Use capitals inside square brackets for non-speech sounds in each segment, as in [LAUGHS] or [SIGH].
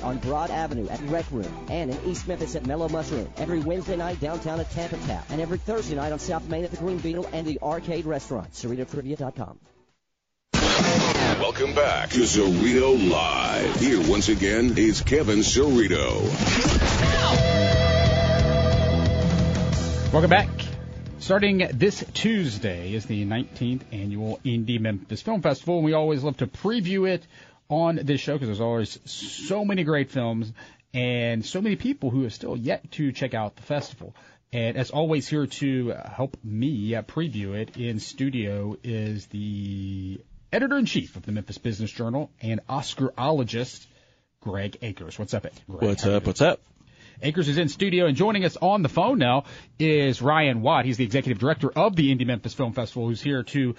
on Broad Avenue at Rec Room and in East Memphis at Mellow Mushroom. Every Wednesday night downtown at Tampa Tap. And every Thursday night on South Main at the Green Beetle and the Arcade Restaurant. CerritoTrivia.com. Welcome back to Cerrito Live. Here once again is Kevin Cerrito. Welcome back. Starting this Tuesday is the 19th annual Indie Memphis Film Festival, and we always love to preview it on this show because there's always so many great films and so many people who have still yet to check out the festival. And as always, here to help me uh, preview it in studio is the editor in chief of the Memphis Business Journal and Oscarologist, Greg Akers. What's up, Greg? What's up? What's up? Akers is in studio and joining us on the phone now is Ryan Watt. He's the executive director of the Indie Memphis Film Festival, who's here to.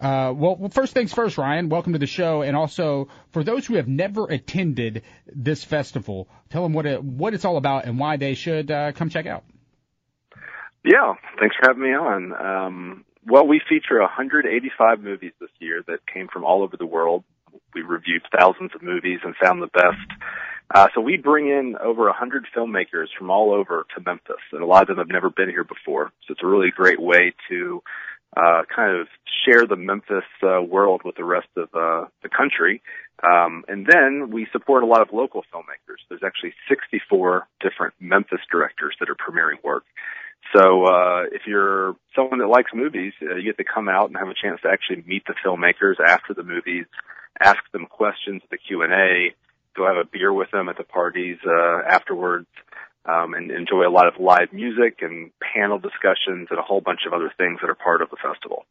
Uh, well, well, first things first, Ryan. Welcome to the show, and also for those who have never attended this festival, tell them what it, what it's all about and why they should uh, come check out. Yeah, thanks for having me on. Um, well, we feature 185 movies this year that came from all over the world. We reviewed thousands of movies and found the best. Uh, so we bring in over 100 filmmakers from all over to Memphis, and a lot of them have never been here before. So it's a really great way to uh, kind of share the Memphis uh, world with the rest of uh, the country. Um, and then we support a lot of local filmmakers. There's actually 64 different Memphis directors that are premiering work. So uh, if you're someone that likes movies, uh, you get to come out and have a chance to actually meet the filmmakers after the movies, ask them questions at the Q and A, go have a beer with them at the parties uh, afterwards, um, and enjoy a lot of live music and panel discussions and a whole bunch of other things that are part of the festival.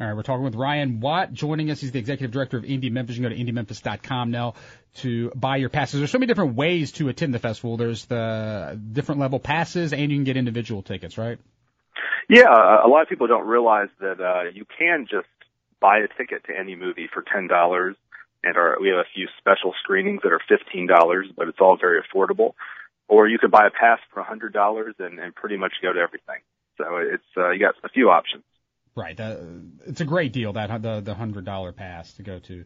All right, we're talking with Ryan Watt joining us. He's the executive director of Indie Memphis. You can go to indiememphis.com now to buy your passes. There's so many different ways to attend the festival. There's the different level passes, and you can get individual tickets, right? Yeah, a lot of people don't realize that uh, you can just buy a ticket to any movie for ten dollars, and our, we have a few special screenings that are fifteen dollars, but it's all very affordable. Or you could buy a pass for a hundred dollars and, and pretty much go to everything. So it's uh, you got a few options. Right. Uh, it's a great deal that the the hundred dollar pass to go to.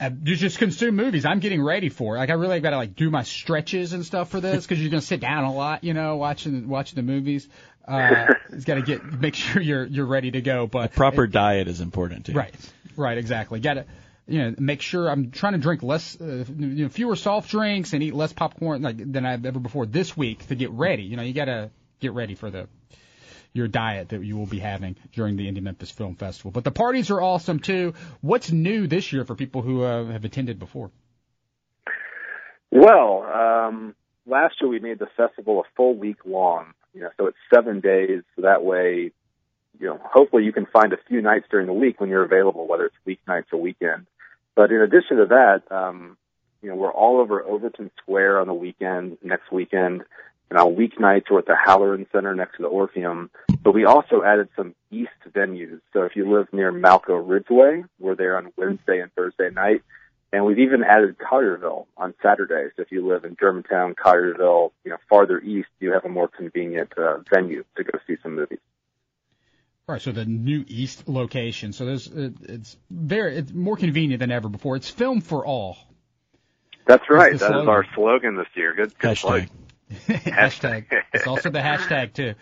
Uh, you just consume movies. I'm getting ready for it. Like I really got to like do my stretches and stuff for this because you're gonna sit down a lot, you know, watching watching the movies. Uh, [LAUGHS] it's got to get make sure you're you're ready to go. But a proper it, diet is important too. Right. Right. Exactly. Got to you know make sure I'm trying to drink less, uh, you know, fewer soft drinks and eat less popcorn like than I've ever before this week to get ready. You know, you got to get ready for the your diet that you will be having during the Indie Memphis Film Festival. But the parties are awesome too. What's new this year for people who uh, have attended before? Well, um, last year we made the festival a full week long. You know, so it's seven days. So that way, you know, hopefully you can find a few nights during the week when you're available, whether it's weeknights or weekend. But in addition to that, um, you know, we're all over Overton Square on the weekend, next weekend. And on weeknights, we're at the Halloran Center next to the Orpheum. But we also added some East venues. So if you live near Malco Ridgeway, we're there on Wednesday and Thursday night. And we've even added Collierville on Saturdays. So if you live in Germantown, Collierville, you know, farther east, you have a more convenient uh, venue to go see some movies. Right, so the new East location. So there's it's very it's more convenient than ever before. It's film for all. That's right. That slogan. is our slogan this year. Good, good Hashtag. [LAUGHS] hashtag. It's also the hashtag too.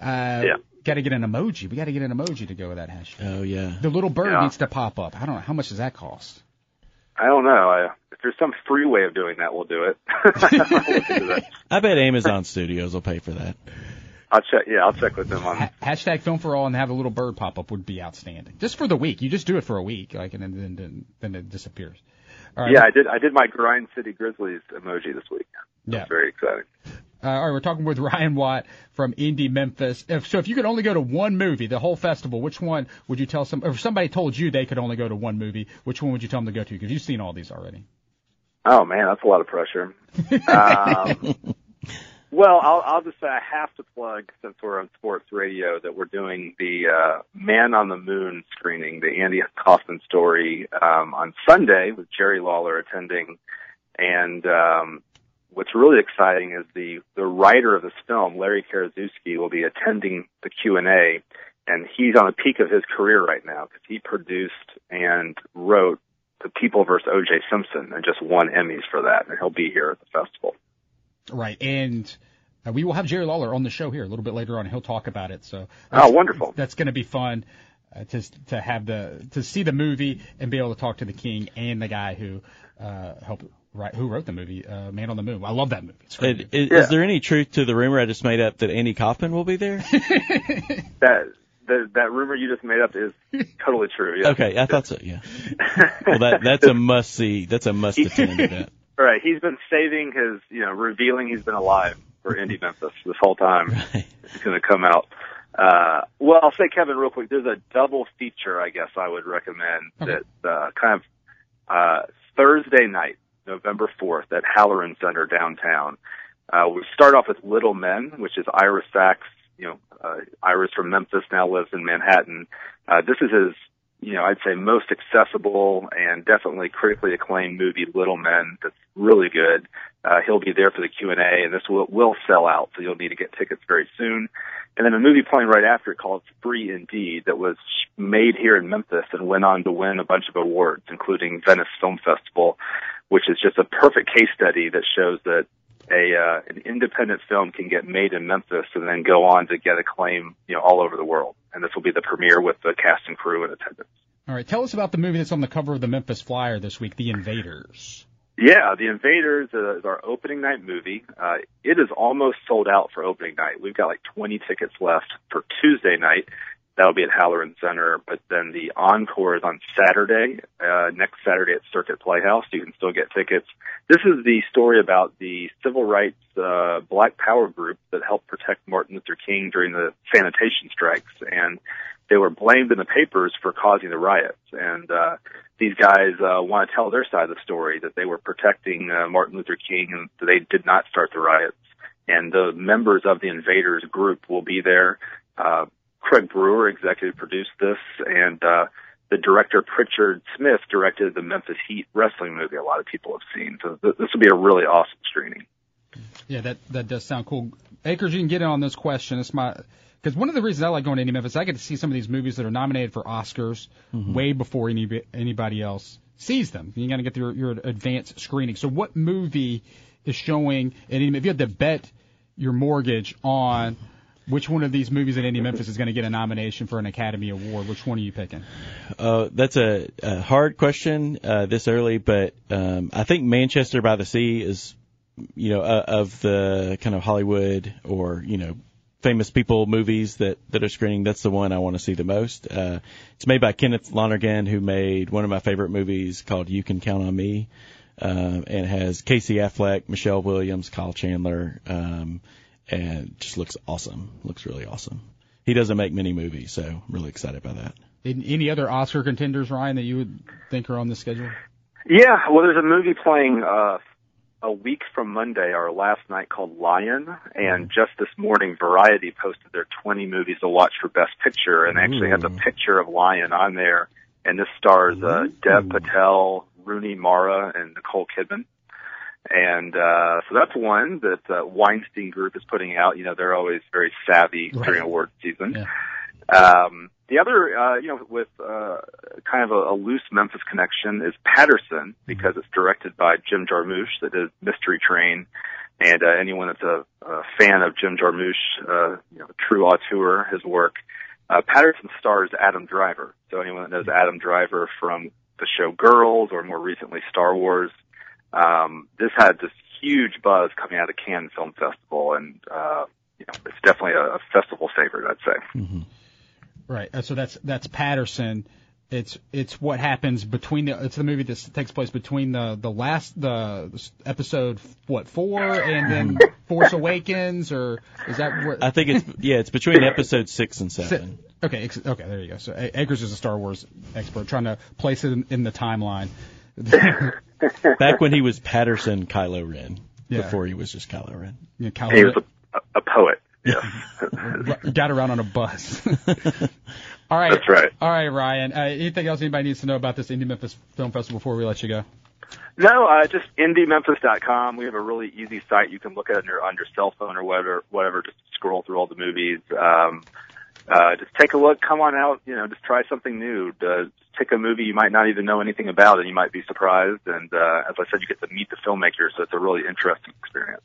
Uh, yeah. Got to get an emoji. We got to get an emoji to go with that hashtag. Oh yeah. The little bird Yeah. needs to pop up. I don't know how much does that cost. I don't know. I, if there's some free way of doing that, we'll do it. [LAUGHS] [LAUGHS] I bet Amazon Studios will pay for that. I'll check. Yeah, I'll check with them on. Ha- hashtag film for all and have a little bird pop up would be outstanding. Just for the week. You just do it for a week, like, and then then, then, it disappears. Right. Yeah, I did. I did my Grind City Grizzlies emoji this week. Yeah. That's very exciting. Uh, all right, we're talking with Ryan Watt from Indie Memphis. If, so, if you could only go to one movie, the whole festival, which one would you tell some? If somebody told you they could only go to one movie, which one would you tell them to go to? Because you've seen all these already. Oh man, that's a lot of pressure. [LAUGHS] um, well, I'll, I'll just say I have to plug since we're on sports radio that we're doing the uh, Man on the Moon screening, the Andy Kaufman story um, on Sunday with Jerry Lawler attending, and um, what's really exciting is the the writer of this film, Larry Karaszewski, will be attending the Q and A, and he's on the peak of his career right now because he produced and wrote The People vs. O.J. Simpson and just won Emmys for that, and he'll be here at the festival. Right, and uh, we will have Jerry Lawler on the show here a little bit later on. He'll talk about it. So oh, wonderful! That's going to be fun. Uh, to to have the to see the movie and be able to talk to the king and the guy who uh, helped Right, who wrote the movie, uh, Man on the Moon? I love that movie. It's great. Is, yeah. is there any truth to the rumor I just made up that Andy Kaufman will be there? [LAUGHS] that the, that rumor you just made up is totally true. Yeah. Okay, I thought so. Yeah. well, that that's a must see. That's a must attend event. Right. He's been saving his, you know, revealing he's been alive for Indie [LAUGHS] Memphis this whole time. Right. It's going to come out. Uh, well, I'll say, Kevin, real quick. There's a double feature, I guess I would recommend okay. that uh, kind of uh, Thursday night November 4th at Halloran Center downtown. Uh, we start off with Little Men, which is Ira Sachs. You know, uh, Ira's from Memphis, now lives in Manhattan. Uh, this is his, you know, I'd say most accessible and definitely critically acclaimed movie, Little Men. That's really good. Uh, he'll be there for the Q and A, and this will will sell out, so you'll need to get tickets very soon. And then a movie playing right after called Free Indeed that was made here in Memphis and went on to win a bunch of awards, including Venice Film Festival which is just a perfect case study that shows that a uh, an independent film can get made in Memphis and then go on to get acclaim, you know, all over the world. And this will be the premiere with the cast and crew in attendance. All right, tell us about the movie that's on the cover of the Memphis Flyer this week, The Invaders. Yeah, The Invaders is our opening night movie. Uh, it is almost sold out for opening night. We've got like 20 tickets left for Tuesday night, That'll be at Halloran Center. But then the encore is on Saturday, uh, next Saturday at Circuit Playhouse. You can still get tickets. This is the story about the civil rights uh, Black Power group that helped protect Martin Luther King during the sanitation strikes, and they were blamed in the papers for causing the riots. And uh, these guys uh, want to tell their side of the story that they were protecting uh, Martin Luther King and they did not start the riots. And the members of the Invaders group will be there. Uh, Craig Brewer executive produced this, and uh, the director Prichard Smith directed the Memphis Heat wrestling movie. A lot of people have seen, so th- this will be a really awesome screening. Yeah, that that does sound cool. Akers, you can get in on this question. It's my because one of the reasons I like going to Indie Memphis, I get to see some of these movies that are nominated for Oscars mm-hmm. way before any anybody else sees them. You got to get your your advanced screening. So, what movie is showing? And if you had to bet your mortgage on which one of these movies in Indie Memphis is going to get a nomination for an Academy Award? Which one are you picking? Uh, that's a, a hard question uh, this early, but um, I think Manchester by the Sea is, you know, uh, of the kind of Hollywood or you know famous people movies that that are screening. That's the one I want to see the most. Uh, it's made by Kenneth Lonergan, who made one of my favorite movies called You Can Count on Me, uh, and has Casey Affleck, Michelle Williams, Kyle Chandler. Um, and just looks awesome. Looks really awesome. He doesn't make many movies, so I'm really excited about that. Any other Oscar contenders, Ryan, that you would think are on the schedule? Yeah, well, there's a movie playing uh, a week from Monday, our last night, called Lion. And mm-hmm. just this morning, Variety posted their 20 movies to watch for Best Picture, and actually has a picture of Lion on there. And this stars uh, Dev Patel, Rooney Mara, and Nicole Kidman. And uh, so that's one that uh, Weinstein Group is putting out. You know, they're always very savvy right. during award season. Yeah. Um, the other, uh, you know, with uh, kind of a, a loose Memphis connection is Paterson because it's directed by Jim Jarmusch, that is Mystery Train, and uh, anyone that's a, a fan of Jim Jarmusch, uh, you know, true auteur, his work. Uh, Paterson stars Adam Driver. So anyone that knows Adam Driver from the show Girls or more recently Star Wars. Um, this had this huge buzz coming out of Cannes Film Festival, and uh, you know, it's definitely a, a festival favorite, I'd say. Mm-hmm. Right. Uh, so that's that's Paterson. It's it's what happens between the it's the movie that takes place between the the last the episode what four and then Force Awakens or is that what I think it's yeah, it's between episode six and seven. Okay, okay, there you go. So A- Akers is a Star Wars expert trying to place it in, in the timeline. [LAUGHS] [LAUGHS] Back when he was Paterson Kylo Ren, Yeah. before he was just Kylo Ren. You know, Kylo He was a, a poet. Yes. [LAUGHS] r- got around on a bus. [LAUGHS] All right. That's right. All right, Ryan. Uh, anything else anybody needs to know about this Indie Memphis Film Festival before we let you go? No, uh, just indiememphis.com. We have a really easy site you can look at on your, on your cell phone or whatever, whatever. Just scroll through all the movies. Um, uh, just take a look. Come on out. You know, just try something new. Uh, pick a movie you might not even know anything about, and you might be surprised. And uh, as I said, you get to meet the filmmaker, so it's a really interesting experience.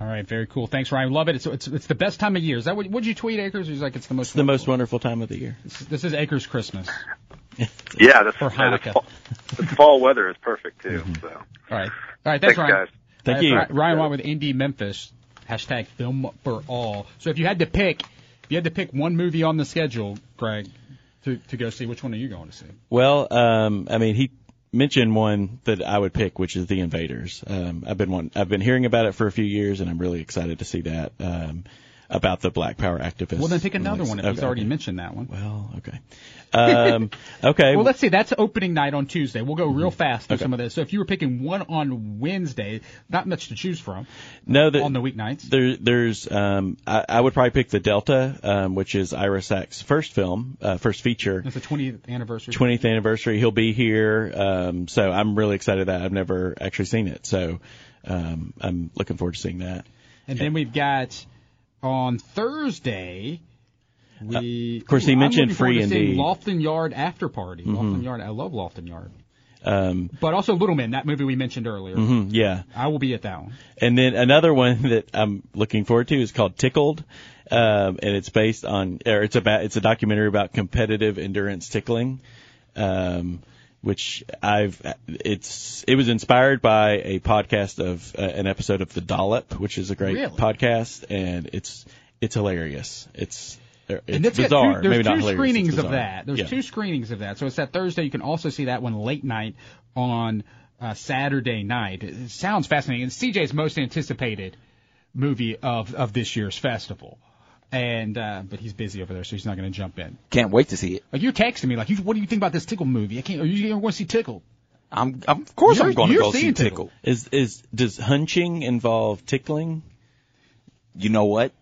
All right, very cool. Thanks, Ryan. Love it. It's it's, it's the best time of year. Is that what would you tweet, Akers? Or is like it's the most It's the most wonderful time of the year. This, this is Akers Christmas. [LAUGHS] Yeah, that's, Or yeah, the Hanukkah. fall, the fall weather is perfect too. So All right. All right. Thanks, thanks, Ryan. guys. Thank Uh, you. Ri- Ryan Watt with Indie Memphis. Hashtag Film for All. So if you had to pick, if you had to pick one movie on the schedule, Greg, to to go see, which one are you going to see? Well, um, I mean, he mentioned one that I would pick, which is The Invaders. Um, I've been one, I've been hearing about it for a few years, and I'm really excited to see that um, about the Black Power activists. Well, then pick another one if he's already mentioned that one. Well, okay. Um, [LAUGHS] okay. Well, let's see. That's opening night on Tuesday. We'll go real fast through Okay. some of this. So if you were picking one on Wednesday, not much to choose from no, the, on the weeknights. There, there's, um, I, I would probably pick the Delta, um, which is Ira Sachs' first film, uh, first feature. It's the 20th anniversary. 20th anniversary. He'll be here, um, so I'm really excited that I've never actually seen it. So um, I'm looking forward to seeing that. And then we've got on Thursday. We, Uh, of course, he mentioned Free to Indeed. Loflin Yard After Party. Mm-hmm. Loflin Yard. I love Loflin Yard. Um, But also Little Men, that movie we mentioned earlier. mhm, yeah, I will be at that one. and then another one [LAUGHS] that I'm looking forward to is called Tickled, um, and it's based on, or it's about, it's a documentary about competitive endurance tickling. Um, which I've it's it was inspired by a podcast of uh, an episode of The Dollop, which is a great Really? podcast, and it's it's hilarious. It's it's and it's bizarre, two, there's maybe two screenings of that. There's Yeah. two screenings of that. So it's that Thursday. You can also see that one late night on uh, Saturday night. It sounds fascinating. It's CJ's most anticipated movie of of this year's festival. And uh, but he's busy over there, so he's not going to jump in. Can't wait to see it. Like you're texting me, like, you, "What do you think about this Tickle movie?" I can't. Are you ever going to see Tickle? I'm, I'm of course You're- I'm going to you're go see Tickle. Tickle. Is is does hunching involve tickling? You know what?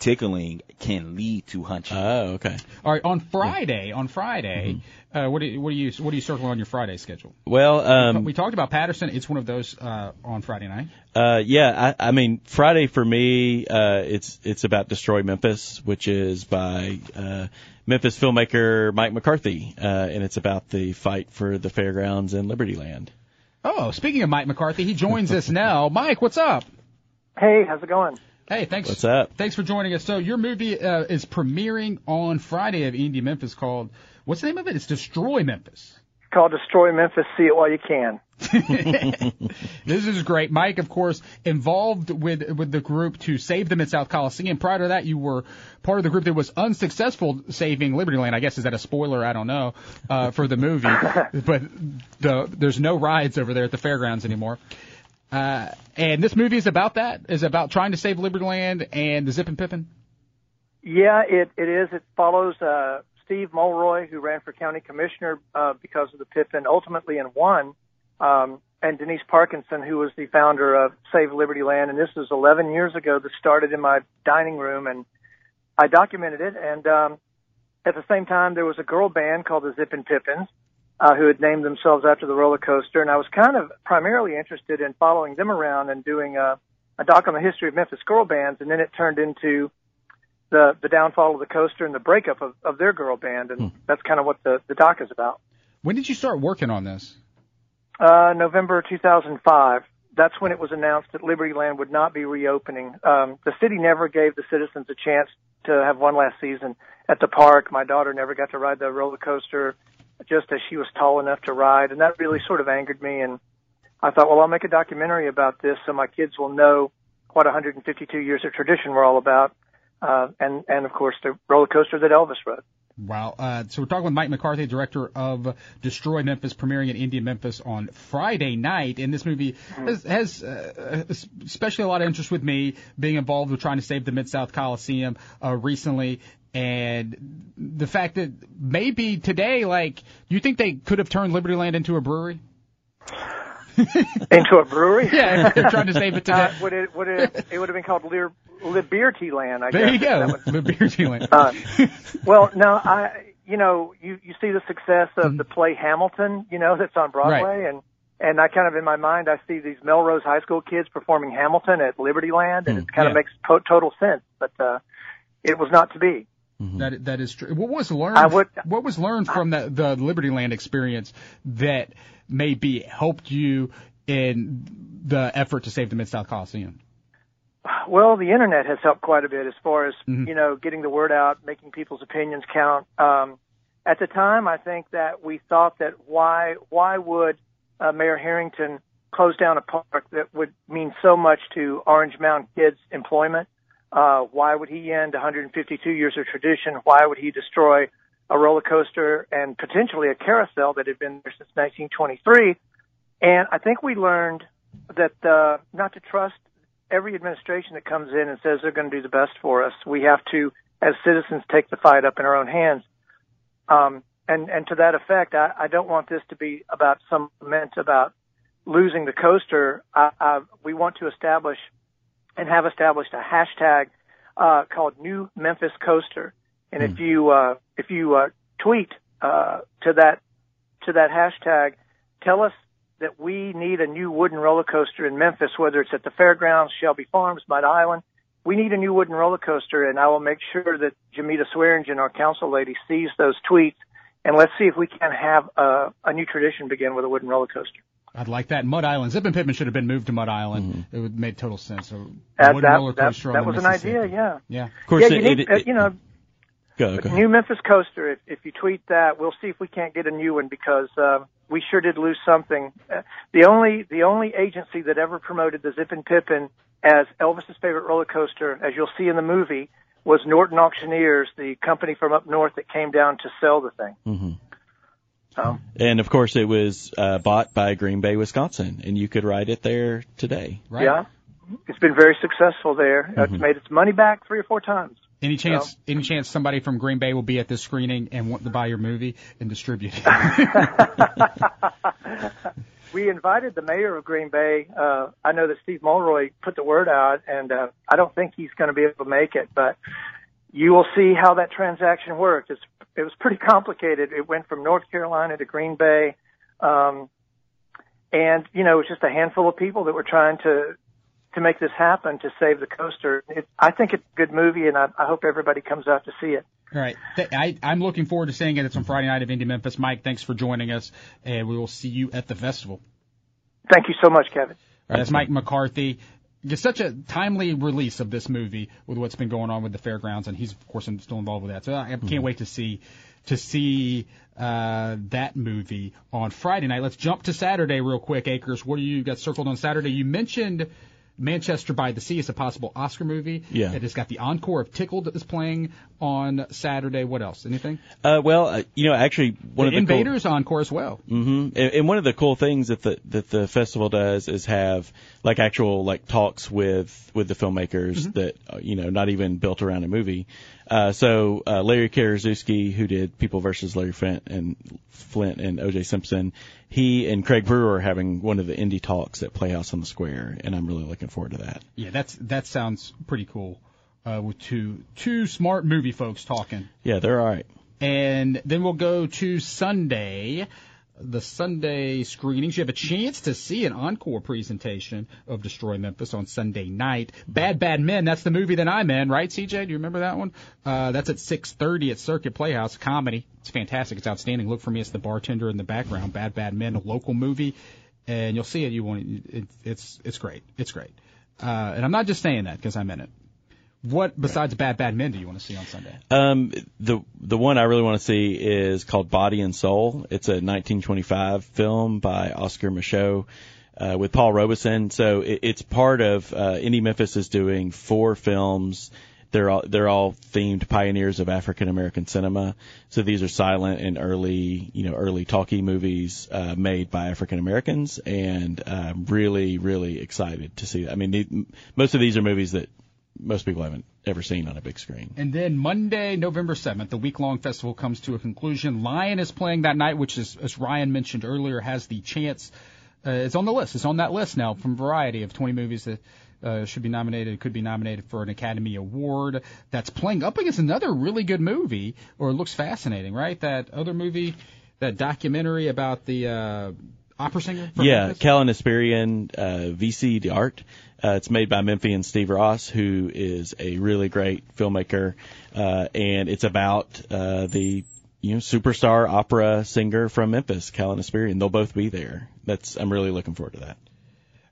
Tickling can lead to hunching. Oh, okay. All right, on Friday, on Friday, uh, what do you, what do you what do you circle on your Friday schedule? Well, um, we talked about Paterson. It's one of those uh, on Friday night. uh, yeah, I, I mean, Friday for me, uh, it's it's about Destroy Memphis, which is by uh, Memphis filmmaker Mike McCarthy, uh, and it's about the fight for the fairgrounds in Liberty Land. Oh, speaking of Mike McCarthy, he joins us now. Mike, what's up? Hey, how's it going? Hey, thanks. What's up? Thanks for joining us. So your movie uh, is premiering on Friday of Indie Memphis called what's the name of it? It's Destroy Memphis. It's called Destroy Memphis. See it while you can. [LAUGHS] [LAUGHS] This is great. Mike, of course, involved with with the group to save the Mid South Coliseum. Prior to that, you were part of the group that was unsuccessful saving Liberty Land. I guess is that a spoiler? I don't know uh, for the movie, [LAUGHS] but the, there's no rides over there at the fairgrounds anymore. Uh, and this movie is about that. Is about trying to save Liberty Land and the Zippin Pippin. Yeah, it, it is. It follows uh, Steve Mulroy, who ran for county commissioner uh, because of the Pippin, ultimately and won, um, and Denise Parkinson, who was the founder of Save Liberty Land. And this was 11 years ago. This started in my dining room, and I documented it. And um, at the same time, there was a girl band called the Zippin Pippins, uh, who had named themselves after the roller coaster. And I was kind of primarily interested in following them around and doing a, a doc on the history of Memphis girl bands. And then it turned into the the downfall of the coaster and the breakup of, of their girl band, and that's kind of what the the doc is about. When did you start working on this? Uh, November 2005. That's when it was announced that Liberty Land would not be reopening. Um, the city never gave the citizens a chance to have one last season at the park. My daughter never got to ride the roller coaster, just as she was tall enough to ride, and that really sort of angered me. And I thought, well, I'll make a documentary about this so my kids will know what 152 years of tradition were all about, uh, and and of course the roller coaster that Elvis rode. Wow. Uh, so we're talking with Mike McCarthy, director of Destroy Memphis, premiering in Indie, Memphis on Friday night. And this movie has, has uh, especially a lot of interest with me being involved with trying to save the Mid South Coliseum uh, recently. And the fact that maybe today, like, you think they could have turned Liberty Land into a brewery? into a brewery? [LAUGHS] Yeah, they're trying to save it today. Uh, would it would it it would have been called Lear, Liberty Land? I there guess. you go, Liberty Land. Uh, well, no, I you know you you see the success Mm-hmm. of the play Hamilton, you know, that's on Broadway, and and I kind of in my mind I see these Melrose High School kids performing Hamilton at Liberty Land, and it kind yeah. of makes to- total sense, but uh, it was not to be. That that is true. What was learned? Would- what was learned from the the Liberty Land experience that maybe helped you in the effort to save the Mid South Coliseum? Well, the internet has helped quite a bit as far as Mhm. you know getting the word out, making people's opinions count. Um, at the time, I think that we thought that why why would uh, Mayor Herenton close down a park that would mean so much to Orange Mound kids' employment? Uh, why would he end 152 years of tradition? Why would he destroy a roller coaster and potentially a carousel that had been there since 1923? And I think we learned that uh, not to trust every administration that comes in and says they're going to do the best for us. We have to, as citizens, take the fight up in our own hands. Um, and and to that effect, I, I don't want this to be about some lament about losing the coaster. I, I, we want to establish and have established a hashtag uh, called New Memphis Coaster. And if you uh, if you uh, tweet uh, to that to that hashtag, tell us that we need a new wooden roller coaster in Memphis, whether it's at the fairgrounds, Shelby Farms, Mud Island. We need a new wooden roller coaster, and I will make sure that Jamita Swearengen, our council lady, sees those tweets, and let's see if we can have a, a new tradition begin with a wooden roller coaster. I'd like that. Mud Island. Zippin Pippin should have been moved to Mud Island. It would make total sense. So, a That, wooden that, roller coaster on that was an idea, yeah. Yeah. Of course, yeah, you it, need, it, it- you know, go, go. New Memphis Coaster. If, if you tweet that, we'll see if we can't get a new one because uh, we sure did lose something. Uh, the only the only agency that ever promoted the Zippin Pippin as Elvis's favorite roller coaster, as you'll see in the movie, was Norton Auctioneers, the company from up north that came down to sell the thing. Mhm. So And of course, it was uh, bought by Green Bay, Wisconsin, and you could ride it there today. Right. yeah, it's been very successful there. It's made its money back three or four times. Any chance? Any chance somebody from Green Bay will be at this screening and want to buy your movie and distribute it? [LAUGHS] [LAUGHS] [LAUGHS] we invited the mayor of Green Bay. Uh, I know that Steve Mulroy put the word out, and uh, I don't think he's going to be able to make it, but you will see how that transaction worked. It's, it was pretty complicated. It went from North Carolina to Green Bay, um, and you know, it was just a handful of people that were trying to to make this happen to save the coaster. It, I think it's a good movie, and I, I hope everybody comes out to see it. All right. I, I'm looking forward to seeing it. It's on Friday night of Indie Memphis. Mike, thanks for joining us, and we will see you at the festival. Thank you so much, Kevin. All right, that's Mike McCarthy. It's such a timely release of this movie with what's been going on with the fairgrounds, and he's of course still involved with that. So I can't wait to see to see uh, that movie on Friday night. Let's jump to Saturday real quick. Akers, what do you got circled on Saturday? You mentioned Manchester by the Sea is a possible Oscar movie. Yeah. It has got the encore of Tickled that is playing on Saturday. What else? Anything? Uh, well, uh, you know, actually, one the of the cool- Invaders encore as well. Mm-hmm. And, and one of the cool things that the that the festival does is have like actual like talks with with the filmmakers that uh, you know not even built around a movie. Uh, so uh, Larry Karaszewski, who did People versus Larry Flynt and Flynt and O.J. Simpson, he and Craig Brewer are having one of the indie talks at Playhouse on the Square, and I'm really looking forward to that. Yeah, that's that sounds pretty cool. Uh, with two two smart movie folks talking. Yeah, they're all right. And then we'll go to Sunday, the Sunday screenings. You have a chance to see an encore presentation of Destroy Memphis on Sunday night. Bad Bad Men, that's the movie that I'm in, right, CJ? Do you remember that one? Uh, that's at 6.30 at Circuit Playhouse, comedy. It's fantastic. It's outstanding. Look for me as the bartender in the background. Bad Bad Men, a local movie. And you'll see it. You want it, it's, it's great. It's great. Uh, and I'm not just saying that because I'm in it. What besides Bad Bad Men do you want to see on Sunday? Um, the the one I really want to see is called Body and Soul. It's a 1925 film by Oscar Micheaux. Uh, with Paul Robeson, so it, it's part of uh, Indie Memphis is doing four films. They're all they're all themed pioneers of African American cinema. So these are silent and early, you know, early talkie movies uh, made by African Americans, and I'm really really excited to see. That. I mean, the, most of these are movies that most people haven't ever seen on a big screen. And then Monday, November 7th, the week long festival comes to a conclusion. Lion is playing that night, which is, as Ryan mentioned earlier, has the chance. Uh, it's on the list. It's on that list now from Variety of 20 movies that uh, should be nominated, could be nominated for an Academy Award. That's playing up against another really good movie, or it looks fascinating, right? That other movie, that documentary about the uh, opera singer. from Yeah? Kallen Esperian, uh, Vissi d'Arte. Uh, it's made by Memphian Steve Ross, who is a really great filmmaker, uh, and it's about uh, the you know superstar opera singer from Memphis, Kallen and They'll both be there. That's I'm really looking forward to that.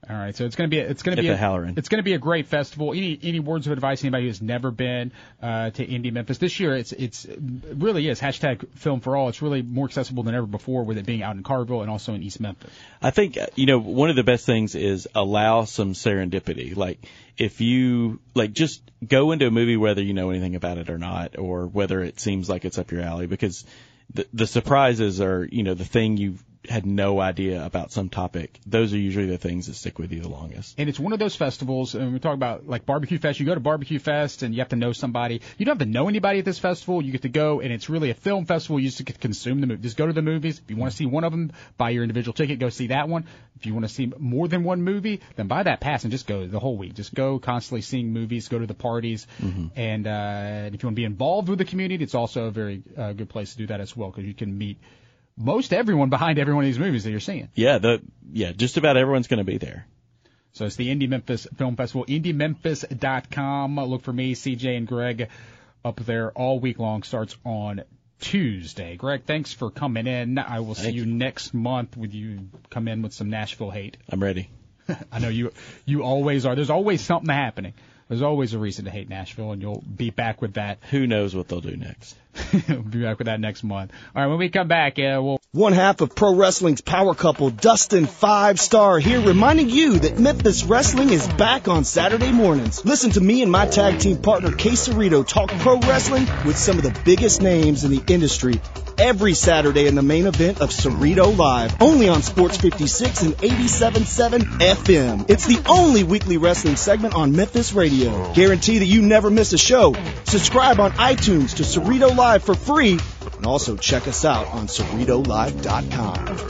All right, so it's going to be it's going to be a, Halloran. it's going to be a great festival. Any any words of advice anybody who's never been uh, to Indie Memphis this year? It's it's it really is hashtag Film for All. It's really more accessible than ever before with it being out in Collierville and also in East Memphis. I think uh, you know one of the best things is allow some serendipity. Like if you like just go into a movie whether you know anything about it or not, or whether it seems like it's up your alley, because the the surprises are you know the thing you had no idea about some topic. Those are usually the things that stick with you the longest. And it's one of those festivals, and we talk about like Barbecue Fest. You go to Barbecue Fest and you have to know somebody. You don't have to know anybody at this festival. You get to go, and it's really a film festival. You just get to consume the movie. Just go to the movies. If you want to see one of them, buy your individual ticket, go see that one. If you want to see more than one movie, then buy that pass and just go the whole week. Just go constantly seeing movies, go to the parties, and uh, and if you want to be involved with the community, it's also a very uh, good place to do that as well because you can meet most everyone behind every one of these movies that you're seeing. Yeah, the yeah, just about everyone's going to be there. So it's the Indie Memphis Film Festival, IndieMemphis.com. Look for me, CJ, and Greg up there all week long. Starts on Tuesday. Greg, thanks for coming in. I will see Thank you next month with you come in with some Nashville hate. I'm ready. [LAUGHS] I know you you always are. There's always something happening. There's always a reason to hate Nashville, and you'll be back with that. Who knows what they'll do next? we'll [LAUGHS] be back with that next month. All right, when we come back, uh, we'll One half of pro wrestling's power couple, Dustin Five Star, here reminding you that Memphis Wrestling is back on Saturday mornings. Listen to me and my tag team partner, Kay Cerrito, talk pro wrestling with some of the biggest names in the industry every Saturday in the main event of Cerrito Live, only on Sports 56 and 87.7 FM. It's the only weekly wrestling segment on Memphis radio. Guarantee that you never miss a show. Subscribe on iTunes to Cerrito Live for free and also check us out on CerritoLive.com.